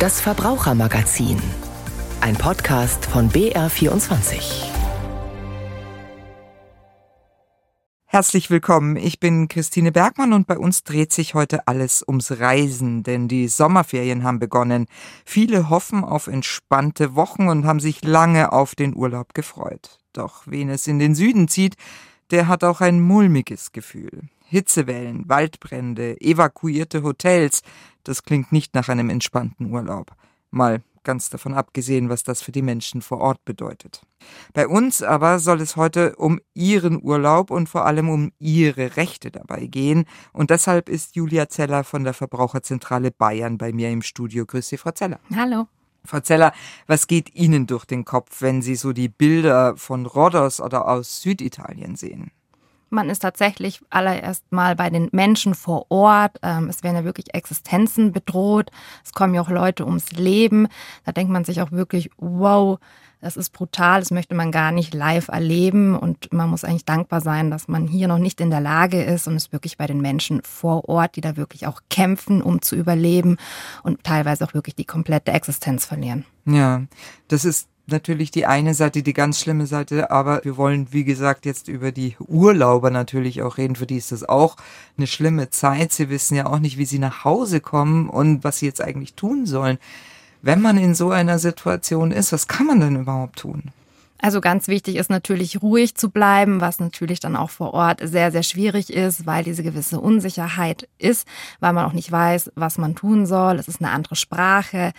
Das Verbrauchermagazin. Ein Podcast von BR24. Herzlich willkommen. Ich bin Christine Bergmann und bei uns dreht sich heute alles ums Reisen, denn die Sommerferien haben begonnen. Viele hoffen auf entspannte Wochen und haben sich lange auf den Urlaub gefreut. Doch wen es in den Süden zieht, der hat auch ein mulmiges Gefühl. Hitzewellen, Waldbrände, evakuierte Hotels, das klingt nicht nach einem entspannten Urlaub. Mal ganz davon abgesehen, was das für die Menschen vor Ort bedeutet. Bei uns aber soll es heute um Ihren Urlaub und vor allem um Ihre Rechte dabei gehen. Und deshalb ist Julia Zeller von der Verbraucherzentrale Bayern bei mir im Studio. Grüß Sie, Frau Zeller. Hallo. Frau Zeller, was geht Ihnen durch den Kopf, wenn Sie so die Bilder von Rhodos oder aus Süditalien sehen? Man ist tatsächlich allererst mal bei den Menschen vor Ort. Ähm, es werden ja wirklich Existenzen bedroht. Es kommen ja auch Leute ums Leben. Da denkt man sich auch wirklich, wow, das ist brutal, das möchte man gar nicht live erleben und man muss eigentlich dankbar sein, dass man hier noch nicht in der Lage ist und es wirklich bei den Menschen vor Ort, die da wirklich auch kämpfen, um zu überleben und teilweise auch wirklich die komplette Existenz verlieren. Ja, das ist natürlich die eine Seite, die ganz schlimme Seite, aber wir wollen, wie gesagt, jetzt über die Urlauber natürlich auch reden. Für die ist das auch eine schlimme Zeit. Sie wissen ja auch nicht, wie sie nach Hause kommen und was sie jetzt eigentlich tun sollen. Wenn man in so einer Situation ist, was kann man denn überhaupt tun? Also ganz wichtig ist natürlich ruhig zu bleiben, was natürlich dann auch vor Ort sehr, sehr schwierig ist, weil diese gewisse Unsicherheit ist, weil man auch nicht weiß, was man tun soll. Es ist eine andere Sprache.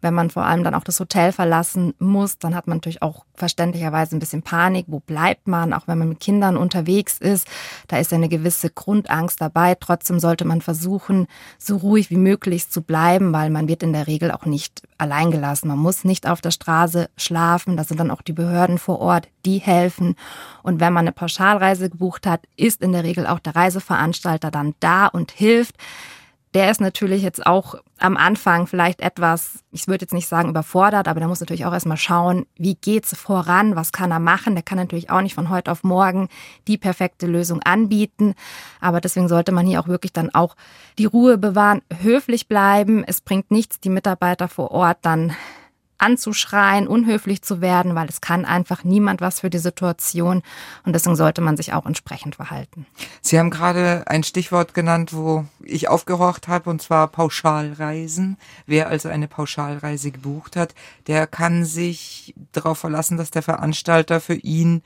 Wenn man vor allem dann auch das Hotel verlassen muss, dann hat man natürlich auch verständlicherweise ein bisschen Panik. Wo bleibt man? Auch wenn man mit Kindern unterwegs ist, da ist ja eine gewisse Grundangst dabei. Trotzdem sollte man versuchen, so ruhig wie möglich zu bleiben, weil man wird in der Regel auch nicht allein gelassen. Man muss nicht auf der Straße schlafen. Da sind dann auch die Behörden vor Ort, die helfen. Und wenn man eine Pauschalreise gebucht hat, ist in der Regel auch der Reiseveranstalter dann da und hilft der ist natürlich jetzt auch am Anfang vielleicht etwas, ich würde jetzt nicht sagen überfordert, aber der muss natürlich auch erstmal schauen, wie geht's voran, was kann er machen. Der kann natürlich auch nicht von heute auf morgen die perfekte Lösung anbieten, aber deswegen sollte man hier auch wirklich dann auch die Ruhe bewahren, höflich bleiben. Es bringt nichts, die Mitarbeiter vor Ort dann anzuschreien, unhöflich zu werden, weil es kann einfach niemand was für die Situation und deswegen sollte man sich auch entsprechend verhalten. Sie haben gerade ein Stichwort genannt, wo ich aufgehorcht habe, und zwar Pauschalreisen. Wer also eine Pauschalreise gebucht hat, der kann sich darauf verlassen, dass der Veranstalter für ihn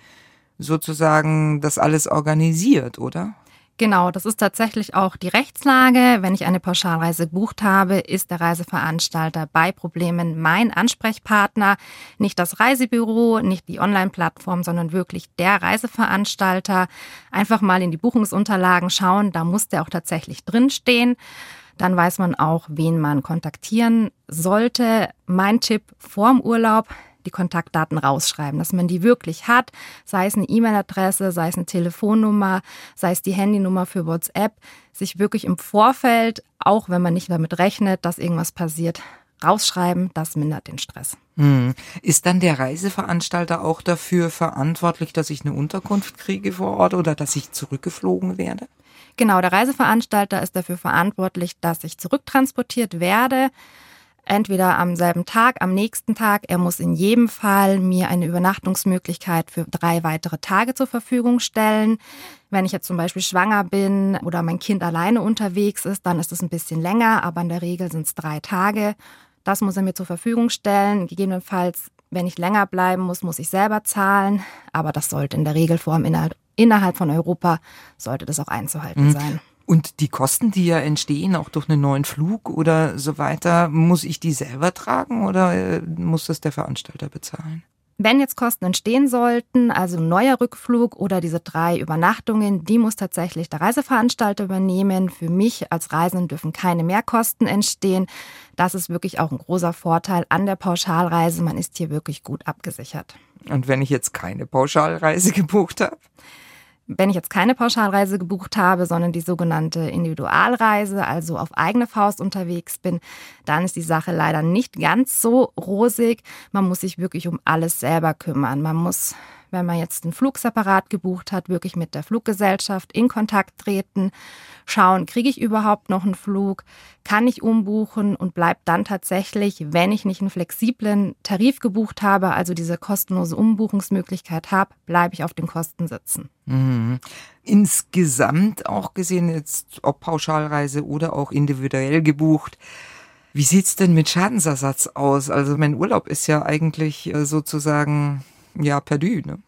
sozusagen das alles organisiert, oder? Genau, das ist tatsächlich auch die Rechtslage. Wenn ich eine Pauschalreise gebucht habe, ist der Reiseveranstalter bei Problemen mein Ansprechpartner. Nicht das Reisebüro, nicht die Online-Plattform, sondern wirklich der Reiseveranstalter. Einfach mal in die Buchungsunterlagen schauen, da muss der auch tatsächlich drinstehen. Dann weiß man auch, wen man kontaktieren sollte. Mein Tipp vorm Urlaub, die Kontaktdaten rausschreiben, dass man die wirklich hat, sei es eine E-Mail-Adresse, sei es eine Telefonnummer, sei es die Handynummer für WhatsApp, sich wirklich im Vorfeld, auch wenn man nicht damit rechnet, dass irgendwas passiert, rausschreiben, das mindert den Stress. Hm. Ist dann der Reiseveranstalter auch dafür verantwortlich, dass ich eine Unterkunft kriege vor Ort oder dass ich zurückgeflogen werde? Genau, der Reiseveranstalter ist dafür verantwortlich, dass ich zurücktransportiert werde entweder am selben Tag, am nächsten Tag. Er muss in jedem Fall mir eine Übernachtungsmöglichkeit für drei weitere Tage zur Verfügung stellen. Wenn ich jetzt zum Beispiel schwanger bin oder mein Kind alleine unterwegs ist, dann ist es ein bisschen länger, aber in der Regel sind es drei Tage. Das muss er mir zur Verfügung stellen. Gegebenenfalls, wenn ich länger bleiben muss, muss ich selber zahlen. Aber das sollte in der Regel vor allem innerhalb von Europa, sollte das auch einzuhalten mhm. sein. Und die Kosten, die ja entstehen, auch durch einen neuen Flug oder so weiter, muss ich die selber tragen oder äh, muss das der Veranstalter bezahlen? Wenn jetzt Kosten entstehen sollten, also ein neuer Rückflug oder diese drei Übernachtungen, die muss tatsächlich der Reiseveranstalter übernehmen. Für mich als Reisenden dürfen keine Mehrkosten entstehen. Das ist wirklich auch ein großer Vorteil an der Pauschalreise. Man ist hier wirklich gut abgesichert. Und wenn ich jetzt keine Pauschalreise gebucht habe? Wenn ich jetzt keine Pauschalreise gebucht habe, sondern die sogenannte Individualreise, also auf eigene Faust unterwegs bin, dann ist die Sache leider nicht ganz so rosig. Man muss sich wirklich um alles selber kümmern. Man muss wenn man jetzt einen Flug separat gebucht hat, wirklich mit der Fluggesellschaft in Kontakt treten, schauen, kriege ich überhaupt noch einen Flug, kann ich umbuchen und bleibt dann tatsächlich, wenn ich nicht einen flexiblen Tarif gebucht habe, also diese kostenlose Umbuchungsmöglichkeit habe, bleibe ich auf den Kosten sitzen. Mhm. Insgesamt auch gesehen, jetzt ob Pauschalreise oder auch individuell gebucht, wie sieht's denn mit Schadensersatz aus? Also mein Urlaub ist ja eigentlich äh, sozusagen ja perdu, ne?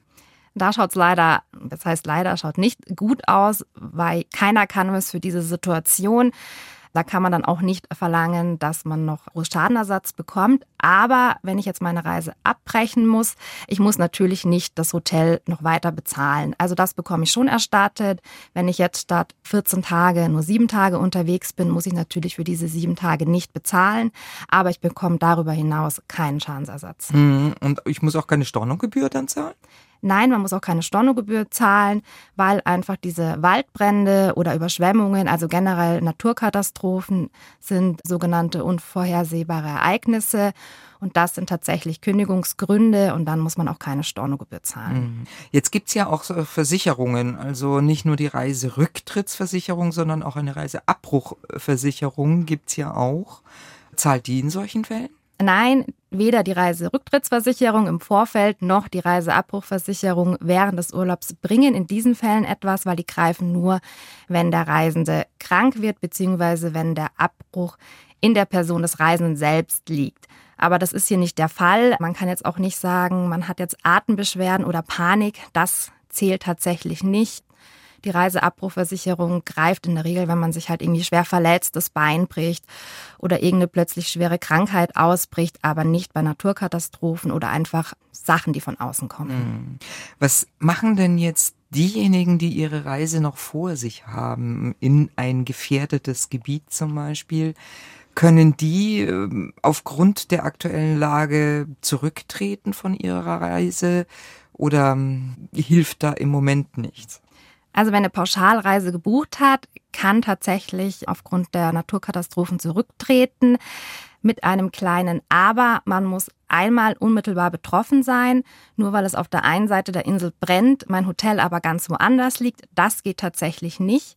Da schaut's leider, das heißt leider, schaut nicht gut aus, weil keiner kann was für diese Situation. Da kann man dann auch nicht verlangen, dass man noch Schadenersatz bekommt. Aber wenn ich jetzt meine Reise abbrechen muss, ich muss natürlich nicht das Hotel noch weiter bezahlen. Also das bekomme ich schon erstattet. Wenn ich jetzt statt 14 Tage nur sieben Tage unterwegs bin, muss ich natürlich für diese sieben Tage nicht bezahlen. Aber ich bekomme darüber hinaus keinen Schadensersatz. Mhm. Und ich muss auch keine Stornogebühr dann zahlen? Nein, man muss auch keine Stornogebühr zahlen, weil einfach diese Waldbrände oder Überschwemmungen, also generell Naturkatastrophen, sind sogenannte unvorhersehbare Ereignisse. Und das sind tatsächlich Kündigungsgründe und dann muss man auch keine Stornogebühr zahlen. Mhm. Jetzt gibt's ja auch Versicherungen, also nicht nur die Reiserücktrittsversicherung, sondern auch eine Reiseabbruchversicherung gibt's ja auch. Zahlt die in solchen Fällen? Nein, weder die Reiserücktrittsversicherung im Vorfeld noch die Reiseabbruchversicherung während des Urlaubs bringen in diesen Fällen etwas, weil die greifen nur, wenn der Reisende krank wird, beziehungsweise wenn der Abbruch in der Person des Reisenden selbst liegt. Aber das ist hier nicht der Fall. Man kann jetzt auch nicht sagen, man hat jetzt Atembeschwerden oder Panik. Das zählt tatsächlich nicht. Die Reiseabbruchversicherung greift in der Regel, wenn man sich halt irgendwie schwer verletzt, das Bein bricht oder irgendeine plötzlich schwere Krankheit ausbricht, aber nicht bei Naturkatastrophen oder einfach Sachen, die von außen kommen. Hm. Was machen denn jetzt diejenigen, die ihre Reise noch vor sich haben, in ein gefährdetes Gebiet zum Beispiel? Können die ähm, aufgrund der aktuellen Lage zurücktreten von ihrer Reise oder ähm, hilft da im Moment nichts? Also wenn eine Pauschalreise gebucht hat, kann tatsächlich aufgrund der Naturkatastrophen zurücktreten mit einem kleinen Aber. Man muss einmal unmittelbar betroffen sein, nur weil es auf der einen Seite der Insel brennt, mein Hotel aber ganz woanders liegt. Das geht tatsächlich nicht.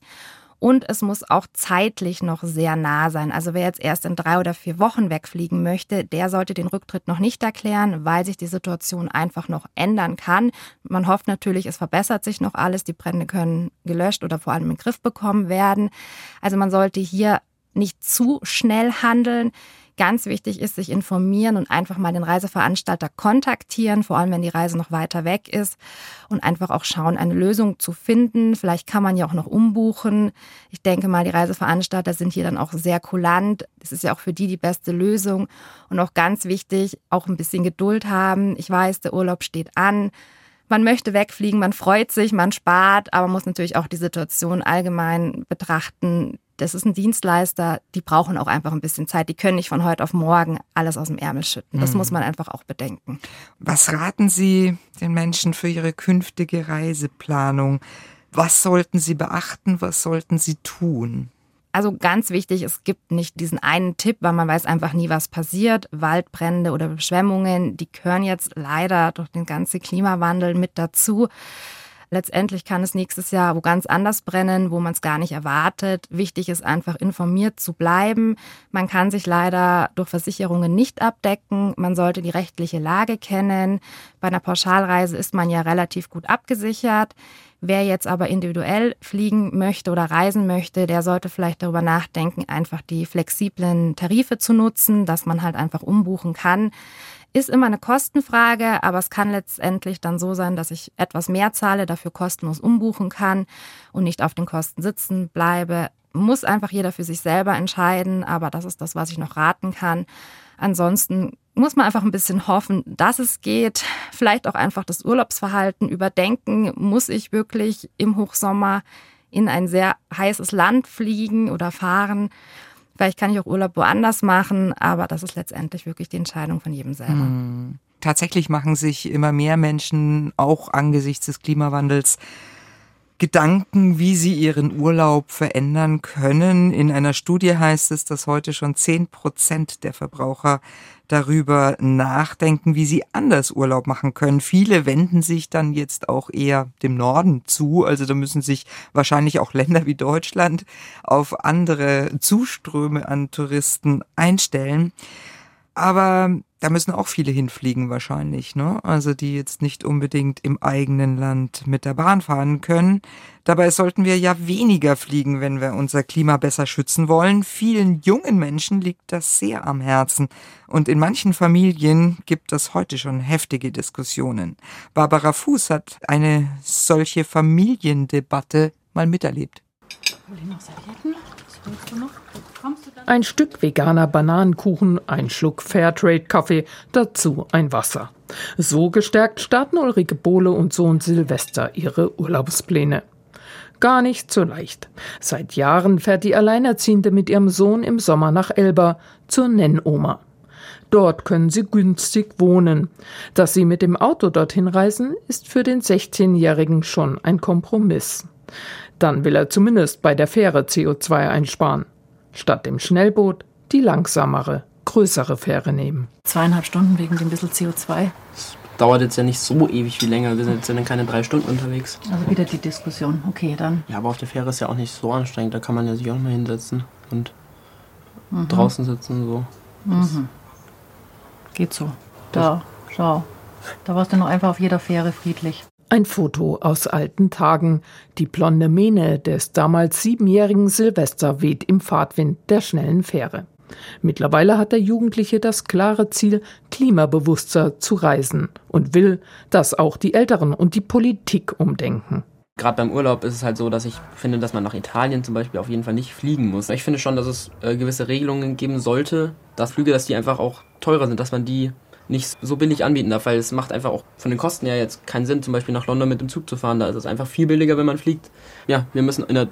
Und es muss auch zeitlich noch sehr nah sein. Also wer jetzt erst in drei oder vier Wochen wegfliegen möchte, der sollte den Rücktritt noch nicht erklären, weil sich die Situation einfach noch ändern kann. Man hofft natürlich, es verbessert sich noch alles. Die Brände können gelöscht oder vor allem in den Griff bekommen werden. Also man sollte hier nicht zu schnell handeln. Ganz wichtig ist, sich informieren und einfach mal den Reiseveranstalter kontaktieren, vor allem wenn die Reise noch weiter weg ist und einfach auch schauen, eine Lösung zu finden. Vielleicht kann man ja auch noch umbuchen. Ich denke mal, die Reiseveranstalter sind hier dann auch sehr kulant. Das ist ja auch für die die beste Lösung. Und auch ganz wichtig, auch ein bisschen Geduld haben. Ich weiß, der Urlaub steht an man möchte wegfliegen, man freut sich, man spart, aber muss natürlich auch die Situation allgemein betrachten das ist ein Dienstleister, die brauchen auch einfach ein bisschen Zeit. Die können nicht von heute auf morgen alles aus dem Ärmel schütten. Das mhm. muss man einfach auch bedenken. Was raten Sie den Menschen für ihre künftige Reiseplanung? Was sollten sie beachten? Was sollten sie tun? Also ganz wichtig, es gibt nicht diesen einen Tipp, weil man weiß einfach nie, was passiert. Waldbrände oder Beschwemmungen, die gehören jetzt leider durch den ganzen Klimawandel mit dazu. Letztendlich kann es nächstes Jahr wo ganz anders brennen, wo man es gar nicht erwartet. Wichtig ist einfach informiert zu bleiben. Man kann sich leider durch Versicherungen nicht abdecken. Man sollte die rechtliche Lage kennen. Bei einer Pauschalreise ist man ja relativ gut abgesichert. Wer jetzt aber individuell fliegen möchte oder reisen möchte, der sollte vielleicht darüber nachdenken, einfach die flexiblen Tarife zu nutzen, dass man halt einfach umbuchen kann. Ist immer eine Kostenfrage, aber es kann letztendlich dann so sein, dass ich etwas mehr zahle, dafür kostenlos umbuchen kann und nicht auf den Kosten sitzen bleibe. Muss einfach jeder für sich selber entscheiden, aber das ist das, was ich noch raten kann. Ansonsten muss man einfach ein bisschen hoffen, dass es geht. Vielleicht auch einfach das Urlaubsverhalten überdenken. Muss ich wirklich im Hochsommer in ein sehr heißes Land fliegen oder fahren? Vielleicht kann ich auch Urlaub woanders machen, aber das ist letztendlich wirklich die Entscheidung von jedem selber. Hm. Tatsächlich machen sich immer mehr Menschen auch angesichts des Klimawandels Gedanken, wie sie ihren Urlaub verändern können. In einer Studie heißt es, dass heute schon zehn Prozent der Verbraucher darüber nachdenken, wie sie anders Urlaub machen können. Viele wenden sich dann jetzt auch eher dem Norden zu. Also da müssen sich wahrscheinlich auch Länder wie Deutschland auf andere Zuströme an Touristen einstellen. Aber da müssen auch viele hinfliegen wahrscheinlich, ne? Also die jetzt nicht unbedingt im eigenen Land mit der Bahn fahren können. Dabei sollten wir ja weniger fliegen, wenn wir unser Klima besser schützen wollen. Vielen jungen Menschen liegt das sehr am Herzen. Und in manchen Familien gibt es heute schon heftige Diskussionen. Barbara Fuß hat eine solche Familiendebatte mal miterlebt. Will ich noch Servietten? Was? Ein Stück veganer Bananenkuchen, ein Schluck Fairtrade-Kaffee, dazu ein Wasser. So gestärkt starten Ulrike Bohle und Sohn Silvester ihre Urlaubspläne. Gar nicht so leicht. Seit Jahren fährt die Alleinerziehende mit ihrem Sohn im Sommer nach Elba zur Nennoma. Dort können sie günstig wohnen. Dass sie mit dem Auto dorthin reisen, ist für den 16-Jährigen schon ein Kompromiss. Dann will er zumindest bei der Fähre CO2 einsparen statt dem Schnellboot die langsamere, größere Fähre nehmen. Zweieinhalb Stunden wegen dem bisschen CO2. Das dauert jetzt ja nicht so ewig wie länger. Wir sind jetzt ja dann keine drei Stunden unterwegs. Also wieder die Diskussion. Okay, dann. Ja, aber auf der Fähre ist ja auch nicht so anstrengend. Da kann man ja sich auch mal hinsetzen und mhm. draußen sitzen. So. Mhm. Geht so. Da, schau. Da warst du noch einfach auf jeder Fähre friedlich. Ein Foto aus alten Tagen. Die blonde Mähne des damals siebenjährigen Silvester weht im Fahrtwind der schnellen Fähre. Mittlerweile hat der Jugendliche das klare Ziel, klimabewusster zu reisen und will, dass auch die Älteren und die Politik umdenken. Gerade beim Urlaub ist es halt so, dass ich finde, dass man nach Italien zum Beispiel auf jeden Fall nicht fliegen muss. Ich finde schon, dass es äh, gewisse Regelungen geben sollte, dass Flüge, dass die einfach auch teurer sind, dass man die nicht so billig anbieten darf, weil es macht einfach auch von den Kosten her jetzt keinen Sinn, zum Beispiel nach London mit dem Zug zu fahren. Da ist es einfach viel billiger, wenn man fliegt. Ja, wir müssen in der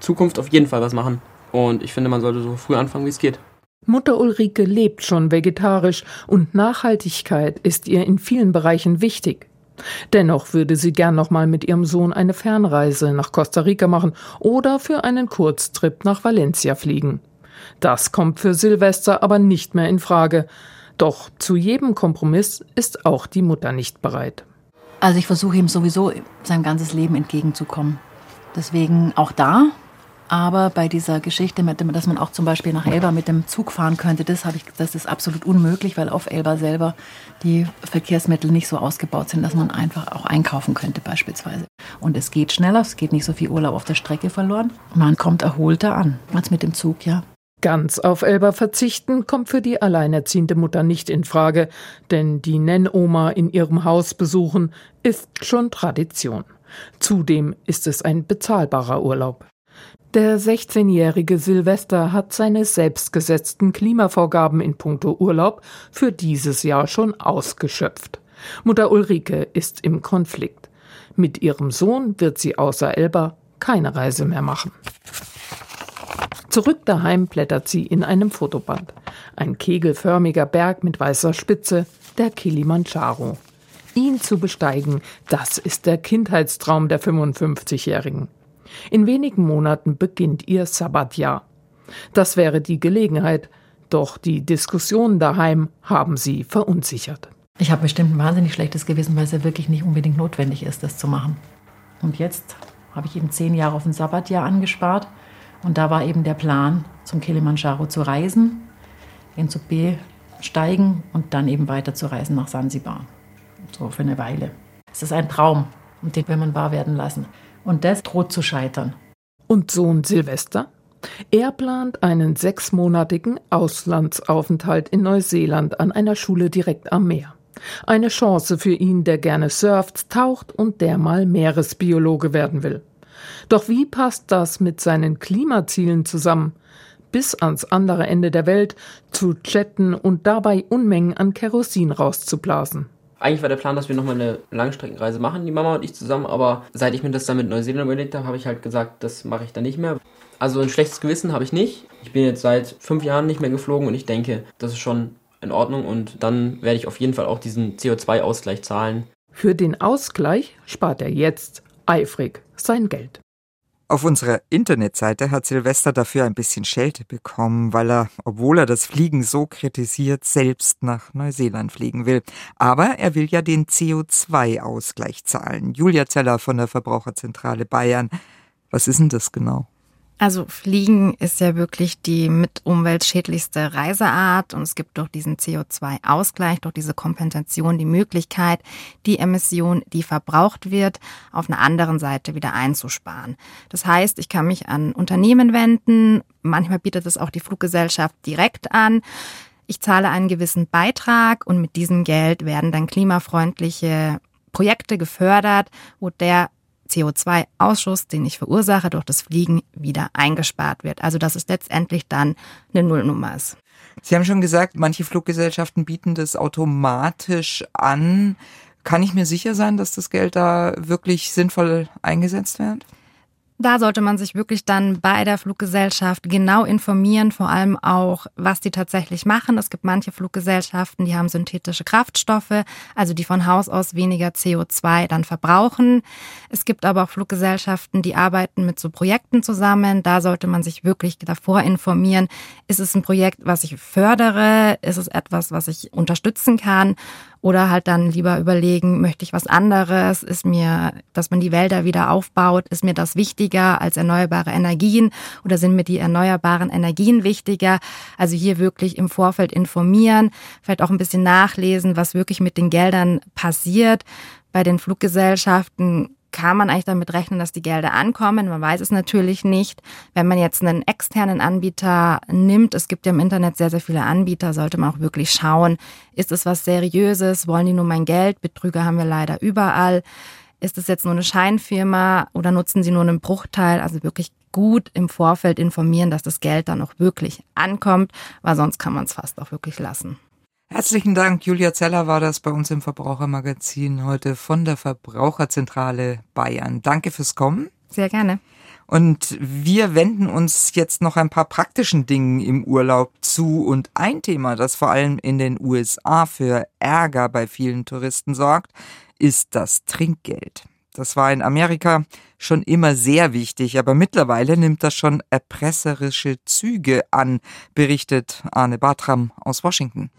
Zukunft auf jeden Fall was machen. Und ich finde, man sollte so früh anfangen, wie es geht. Mutter Ulrike lebt schon vegetarisch und Nachhaltigkeit ist ihr in vielen Bereichen wichtig. Dennoch würde sie gern nochmal mit ihrem Sohn eine Fernreise nach Costa Rica machen oder für einen Kurztrip nach Valencia fliegen. Das kommt für Silvester aber nicht mehr in Frage. Doch zu jedem Kompromiss ist auch die Mutter nicht bereit. Also ich versuche ihm sowieso sein ganzes Leben entgegenzukommen. Deswegen auch da. Aber bei dieser Geschichte, dem, dass man auch zum Beispiel nach Elba mit dem Zug fahren könnte, das, ich, das ist absolut unmöglich, weil auf Elba selber die Verkehrsmittel nicht so ausgebaut sind, dass man einfach auch einkaufen könnte beispielsweise. Und es geht schneller, es geht nicht so viel Urlaub auf der Strecke verloren. Man kommt erholter an als mit dem Zug, ja. Ganz auf Elba verzichten kommt für die alleinerziehende Mutter nicht in Frage, denn die Nennoma in ihrem Haus besuchen ist schon Tradition. Zudem ist es ein bezahlbarer Urlaub. Der 16-jährige Silvester hat seine selbstgesetzten Klimavorgaben in puncto Urlaub für dieses Jahr schon ausgeschöpft. Mutter Ulrike ist im Konflikt. Mit ihrem Sohn wird sie außer Elba keine Reise mehr machen. Zurück daheim blättert sie in einem Fotoband. Ein kegelförmiger Berg mit weißer Spitze, der Kilimanjaro. Ihn zu besteigen, das ist der Kindheitstraum der 55-Jährigen. In wenigen Monaten beginnt ihr Sabbatjahr. Das wäre die Gelegenheit, doch die Diskussionen daheim haben sie verunsichert. Ich habe bestimmt ein wahnsinnig schlechtes Gewissen, weil es ja wirklich nicht unbedingt notwendig ist, das zu machen. Und jetzt habe ich eben zehn Jahre auf ein Sabbatjahr angespart und da war eben der Plan, zum Kilimanjaro zu reisen, in zu besteigen und dann eben weiter zu reisen nach Sansibar. So für eine Weile. Es ist ein Traum und den will man wahr werden lassen. Und das droht zu scheitern. Und Sohn Silvester? Er plant einen sechsmonatigen Auslandsaufenthalt in Neuseeland an einer Schule direkt am Meer. Eine Chance für ihn, der gerne surft, taucht und der mal Meeresbiologe werden will. Doch wie passt das mit seinen Klimazielen zusammen? Bis ans andere Ende der Welt zu chatten und dabei Unmengen an Kerosin rauszublasen. Eigentlich war der Plan, dass wir nochmal eine Langstreckenreise machen, die Mama und ich zusammen, aber seit ich mir das dann mit Neuseeland überlegt habe, habe ich halt gesagt, das mache ich dann nicht mehr. Also ein schlechtes Gewissen habe ich nicht. Ich bin jetzt seit fünf Jahren nicht mehr geflogen und ich denke, das ist schon in Ordnung und dann werde ich auf jeden Fall auch diesen CO2-Ausgleich zahlen. Für den Ausgleich spart er jetzt eifrig sein Geld. Auf unserer Internetseite hat Silvester dafür ein bisschen Schelte bekommen, weil er, obwohl er das Fliegen so kritisiert, selbst nach Neuseeland fliegen will. Aber er will ja den CO2-Ausgleich zahlen. Julia Zeller von der Verbraucherzentrale Bayern. Was ist denn das genau? Also Fliegen ist ja wirklich die mit umweltschädlichste Reiseart und es gibt durch diesen CO2-Ausgleich, durch diese Kompensation die Möglichkeit, die Emission, die verbraucht wird, auf einer anderen Seite wieder einzusparen. Das heißt, ich kann mich an Unternehmen wenden, manchmal bietet es auch die Fluggesellschaft direkt an. Ich zahle einen gewissen Beitrag und mit diesem Geld werden dann klimafreundliche Projekte gefördert, wo der CO2-Ausschuss, den ich verursache durch das Fliegen, wieder eingespart wird. Also dass es letztendlich dann eine Nullnummer ist. Sie haben schon gesagt, manche Fluggesellschaften bieten das automatisch an. Kann ich mir sicher sein, dass das Geld da wirklich sinnvoll eingesetzt wird? Da sollte man sich wirklich dann bei der Fluggesellschaft genau informieren, vor allem auch, was die tatsächlich machen. Es gibt manche Fluggesellschaften, die haben synthetische Kraftstoffe, also die von Haus aus weniger CO2 dann verbrauchen. Es gibt aber auch Fluggesellschaften, die arbeiten mit so Projekten zusammen. Da sollte man sich wirklich davor informieren. Ist es ein Projekt, was ich fördere? Ist es etwas, was ich unterstützen kann? Oder halt dann lieber überlegen, möchte ich was anderes? Ist mir, dass man die Wälder wieder aufbaut, ist mir das wichtiger als erneuerbare Energien? Oder sind mir die erneuerbaren Energien wichtiger? Also hier wirklich im Vorfeld informieren, vielleicht auch ein bisschen nachlesen, was wirklich mit den Geldern passiert. Bei den Fluggesellschaften kann man eigentlich damit rechnen, dass die Gelder ankommen. Man weiß es natürlich nicht. Wenn man jetzt einen externen Anbieter nimmt, es gibt ja im Internet sehr, sehr viele Anbieter, sollte man auch wirklich schauen, ist es was Seriöses? Wollen die nur mein Geld? Betrüger haben wir leider überall. Ist es jetzt nur eine Scheinfirma oder nutzen sie nur einen Bruchteil? Also wirklich gut im Vorfeld informieren, dass das Geld dann auch wirklich ankommt, weil sonst kann man es fast auch wirklich lassen. Herzlichen Dank. Julia Zeller war das bei uns im Verbrauchermagazin heute von der Verbraucherzentrale Bayern. Danke fürs Kommen. Sehr gerne. Und wir wenden uns jetzt noch ein paar praktischen Dingen im Urlaub zu. Und ein Thema, das vor allem in den USA für Ärger bei vielen Touristen sorgt, ist das Trinkgeld. Das war in Amerika schon immer sehr wichtig, aber mittlerweile nimmt das schon erpresserische Züge an, berichtet Arne Bartram aus Washington.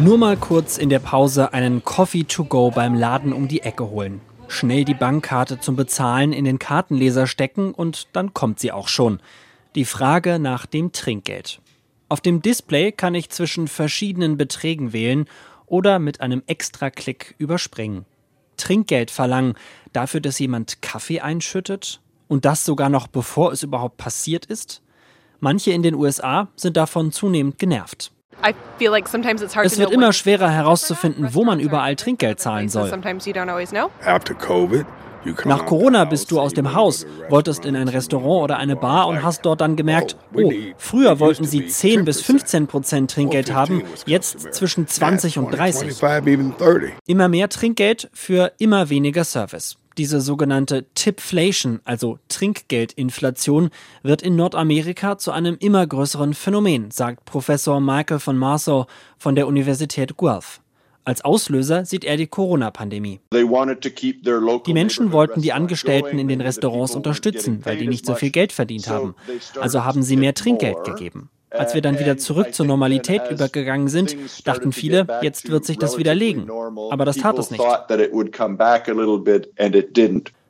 Nur mal kurz in der Pause einen Coffee to go beim Laden um die Ecke holen. Schnell die Bankkarte zum Bezahlen in den Kartenleser stecken und dann kommt sie auch schon. Die Frage nach dem Trinkgeld. Auf dem Display kann ich zwischen verschiedenen Beträgen wählen oder mit einem Extra-Klick überspringen. Trinkgeld verlangen dafür, dass jemand Kaffee einschüttet? Und das sogar noch bevor es überhaupt passiert ist? Manche in den USA sind davon zunehmend genervt. Es wird immer schwerer herauszufinden, wo man überall Trinkgeld zahlen soll. Nach Corona bist du aus dem Haus, wolltest in ein Restaurant oder eine Bar und hast dort dann gemerkt, oh, früher wollten sie 10 bis 15 Prozent Trinkgeld haben, jetzt zwischen 20 und 30. Immer mehr Trinkgeld für immer weniger Service. Diese sogenannte Tipflation, also Trinkgeldinflation, wird in Nordamerika zu einem immer größeren Phänomen, sagt Professor Michael von Marceau von der Universität Guelph. Als Auslöser sieht er die Corona-Pandemie. Die Menschen wollten die Angestellten in den Restaurants unterstützen, weil die nicht so viel Geld verdient haben. Also haben sie mehr Trinkgeld gegeben. Als wir dann wieder zurück zur Normalität übergegangen sind, dachten viele, jetzt wird sich das widerlegen. Aber das tat es nicht.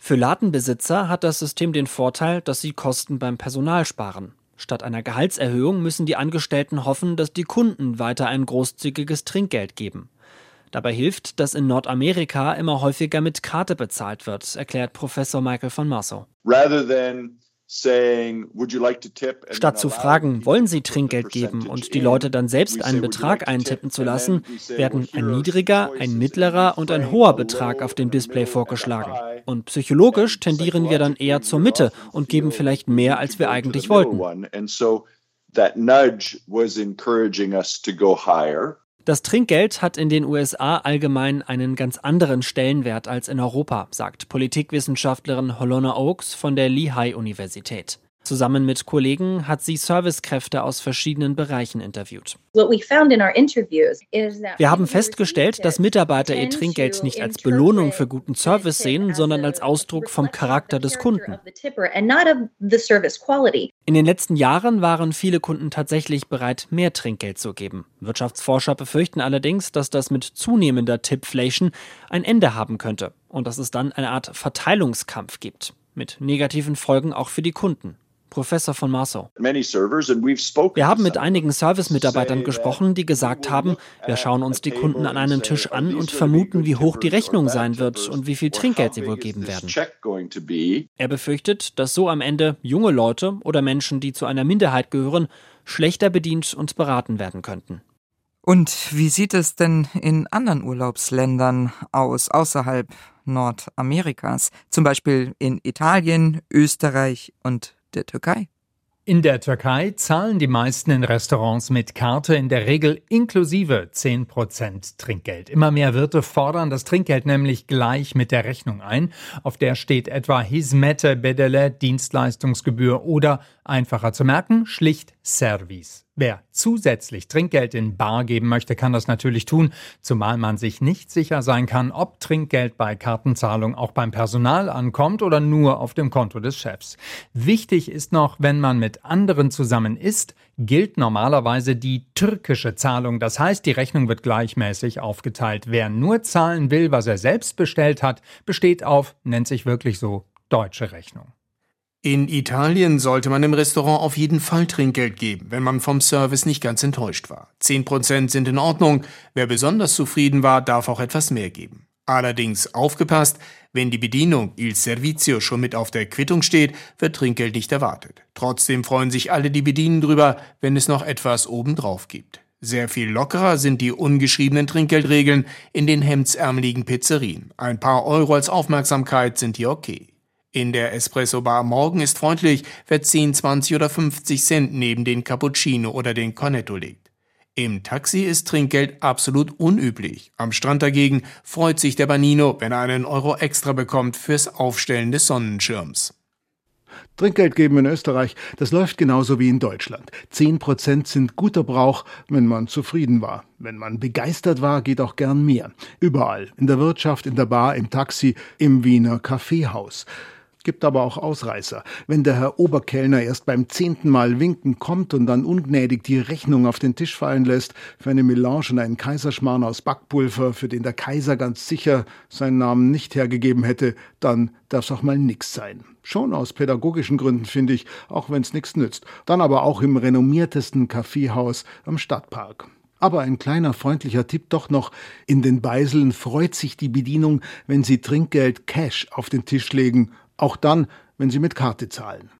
Für Ladenbesitzer hat das System den Vorteil, dass sie Kosten beim Personal sparen. Statt einer Gehaltserhöhung müssen die Angestellten hoffen, dass die Kunden weiter ein großzügiges Trinkgeld geben. Dabei hilft, dass in Nordamerika immer häufiger mit Karte bezahlt wird, erklärt Professor Michael von Marceau. Statt zu fragen, wollen Sie Trinkgeld geben? und die Leute dann selbst einen Betrag eintippen zu lassen, werden ein niedriger, ein mittlerer und ein hoher Betrag auf dem Display vorgeschlagen. Und psychologisch tendieren wir dann eher zur Mitte und geben vielleicht mehr, als wir eigentlich wollten. Das Trinkgeld hat in den USA allgemein einen ganz anderen Stellenwert als in Europa, sagt Politikwissenschaftlerin Holona Oakes von der Lehigh Universität. Zusammen mit Kollegen hat sie Servicekräfte aus verschiedenen Bereichen interviewt. Wir haben festgestellt, dass Mitarbeiter ihr Trinkgeld nicht als Belohnung für guten Service sehen, sondern als Ausdruck vom Charakter des Kunden. In den letzten Jahren waren viele Kunden tatsächlich bereit, mehr Trinkgeld zu geben. Wirtschaftsforscher befürchten allerdings, dass das mit zunehmender Tipflation ein Ende haben könnte und dass es dann eine Art Verteilungskampf gibt, mit negativen Folgen auch für die Kunden. Professor von Marceau. Wir haben mit einigen Service-Mitarbeitern gesprochen, die gesagt haben, wir schauen uns die Kunden an einem Tisch an und vermuten, wie hoch die Rechnung sein wird und wie viel Trinkgeld sie wohl geben werden. Er befürchtet, dass so am Ende junge Leute oder Menschen, die zu einer Minderheit gehören, schlechter bedient und beraten werden könnten. Und wie sieht es denn in anderen Urlaubsländern aus, außerhalb Nordamerikas? Zum Beispiel in Italien, Österreich und der Türkei. In der Türkei zahlen die meisten in Restaurants mit Karte in der Regel inklusive 10% Trinkgeld. Immer mehr Wirte fordern das Trinkgeld nämlich gleich mit der Rechnung ein. Auf der steht etwa Hizmete Bedele, Dienstleistungsgebühr oder einfacher zu merken, schlicht Service. Wer zusätzlich Trinkgeld in Bar geben möchte, kann das natürlich tun, zumal man sich nicht sicher sein kann, ob Trinkgeld bei Kartenzahlung auch beim Personal ankommt oder nur auf dem Konto des Chefs. Wichtig ist noch, wenn man mit anderen zusammen isst, gilt normalerweise die türkische Zahlung. Das heißt, die Rechnung wird gleichmäßig aufgeteilt. Wer nur zahlen will, was er selbst bestellt hat, besteht auf, nennt sich wirklich so, deutsche Rechnung. In Italien sollte man im Restaurant auf jeden Fall Trinkgeld geben, wenn man vom Service nicht ganz enttäuscht war. Zehn Prozent sind in Ordnung, wer besonders zufrieden war, darf auch etwas mehr geben. Allerdings aufgepasst, wenn die Bedienung Il Servizio schon mit auf der Quittung steht, wird Trinkgeld nicht erwartet. Trotzdem freuen sich alle, die bedienen drüber, wenn es noch etwas obendrauf gibt. Sehr viel lockerer sind die ungeschriebenen Trinkgeldregeln in den hemdsärmeligen Pizzerien. Ein paar Euro als Aufmerksamkeit sind hier okay. In der Espresso-Bar morgen ist freundlich, wer 10, 20 oder 50 Cent neben den Cappuccino oder den Cornetto legt. Im Taxi ist Trinkgeld absolut unüblich. Am Strand dagegen freut sich der Banino, wenn er einen Euro extra bekommt fürs Aufstellen des Sonnenschirms. Trinkgeld geben in Österreich, das läuft genauso wie in Deutschland. Zehn Prozent sind guter Brauch, wenn man zufrieden war. Wenn man begeistert war, geht auch gern mehr. Überall. In der Wirtschaft, in der Bar, im Taxi, im Wiener Kaffeehaus. Gibt aber auch Ausreißer. Wenn der Herr Oberkellner erst beim zehnten Mal winken kommt und dann ungnädig die Rechnung auf den Tisch fallen lässt für eine Melange und einen Kaiserschmarrn aus Backpulver, für den der Kaiser ganz sicher seinen Namen nicht hergegeben hätte, dann darf's auch mal nix sein. Schon aus pädagogischen Gründen finde ich, auch wenn's nix nützt. Dann aber auch im renommiertesten Kaffeehaus am Stadtpark. Aber ein kleiner freundlicher Tipp doch noch. In den Beiseln freut sich die Bedienung, wenn sie Trinkgeld Cash auf den Tisch legen auch dann, wenn Sie mit Karte zahlen.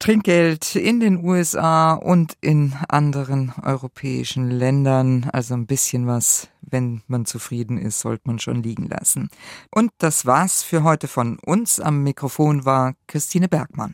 Trinkgeld in den USA und in anderen europäischen Ländern. Also ein bisschen was, wenn man zufrieden ist, sollte man schon liegen lassen. Und das war's für heute von uns. Am Mikrofon war Christine Bergmann.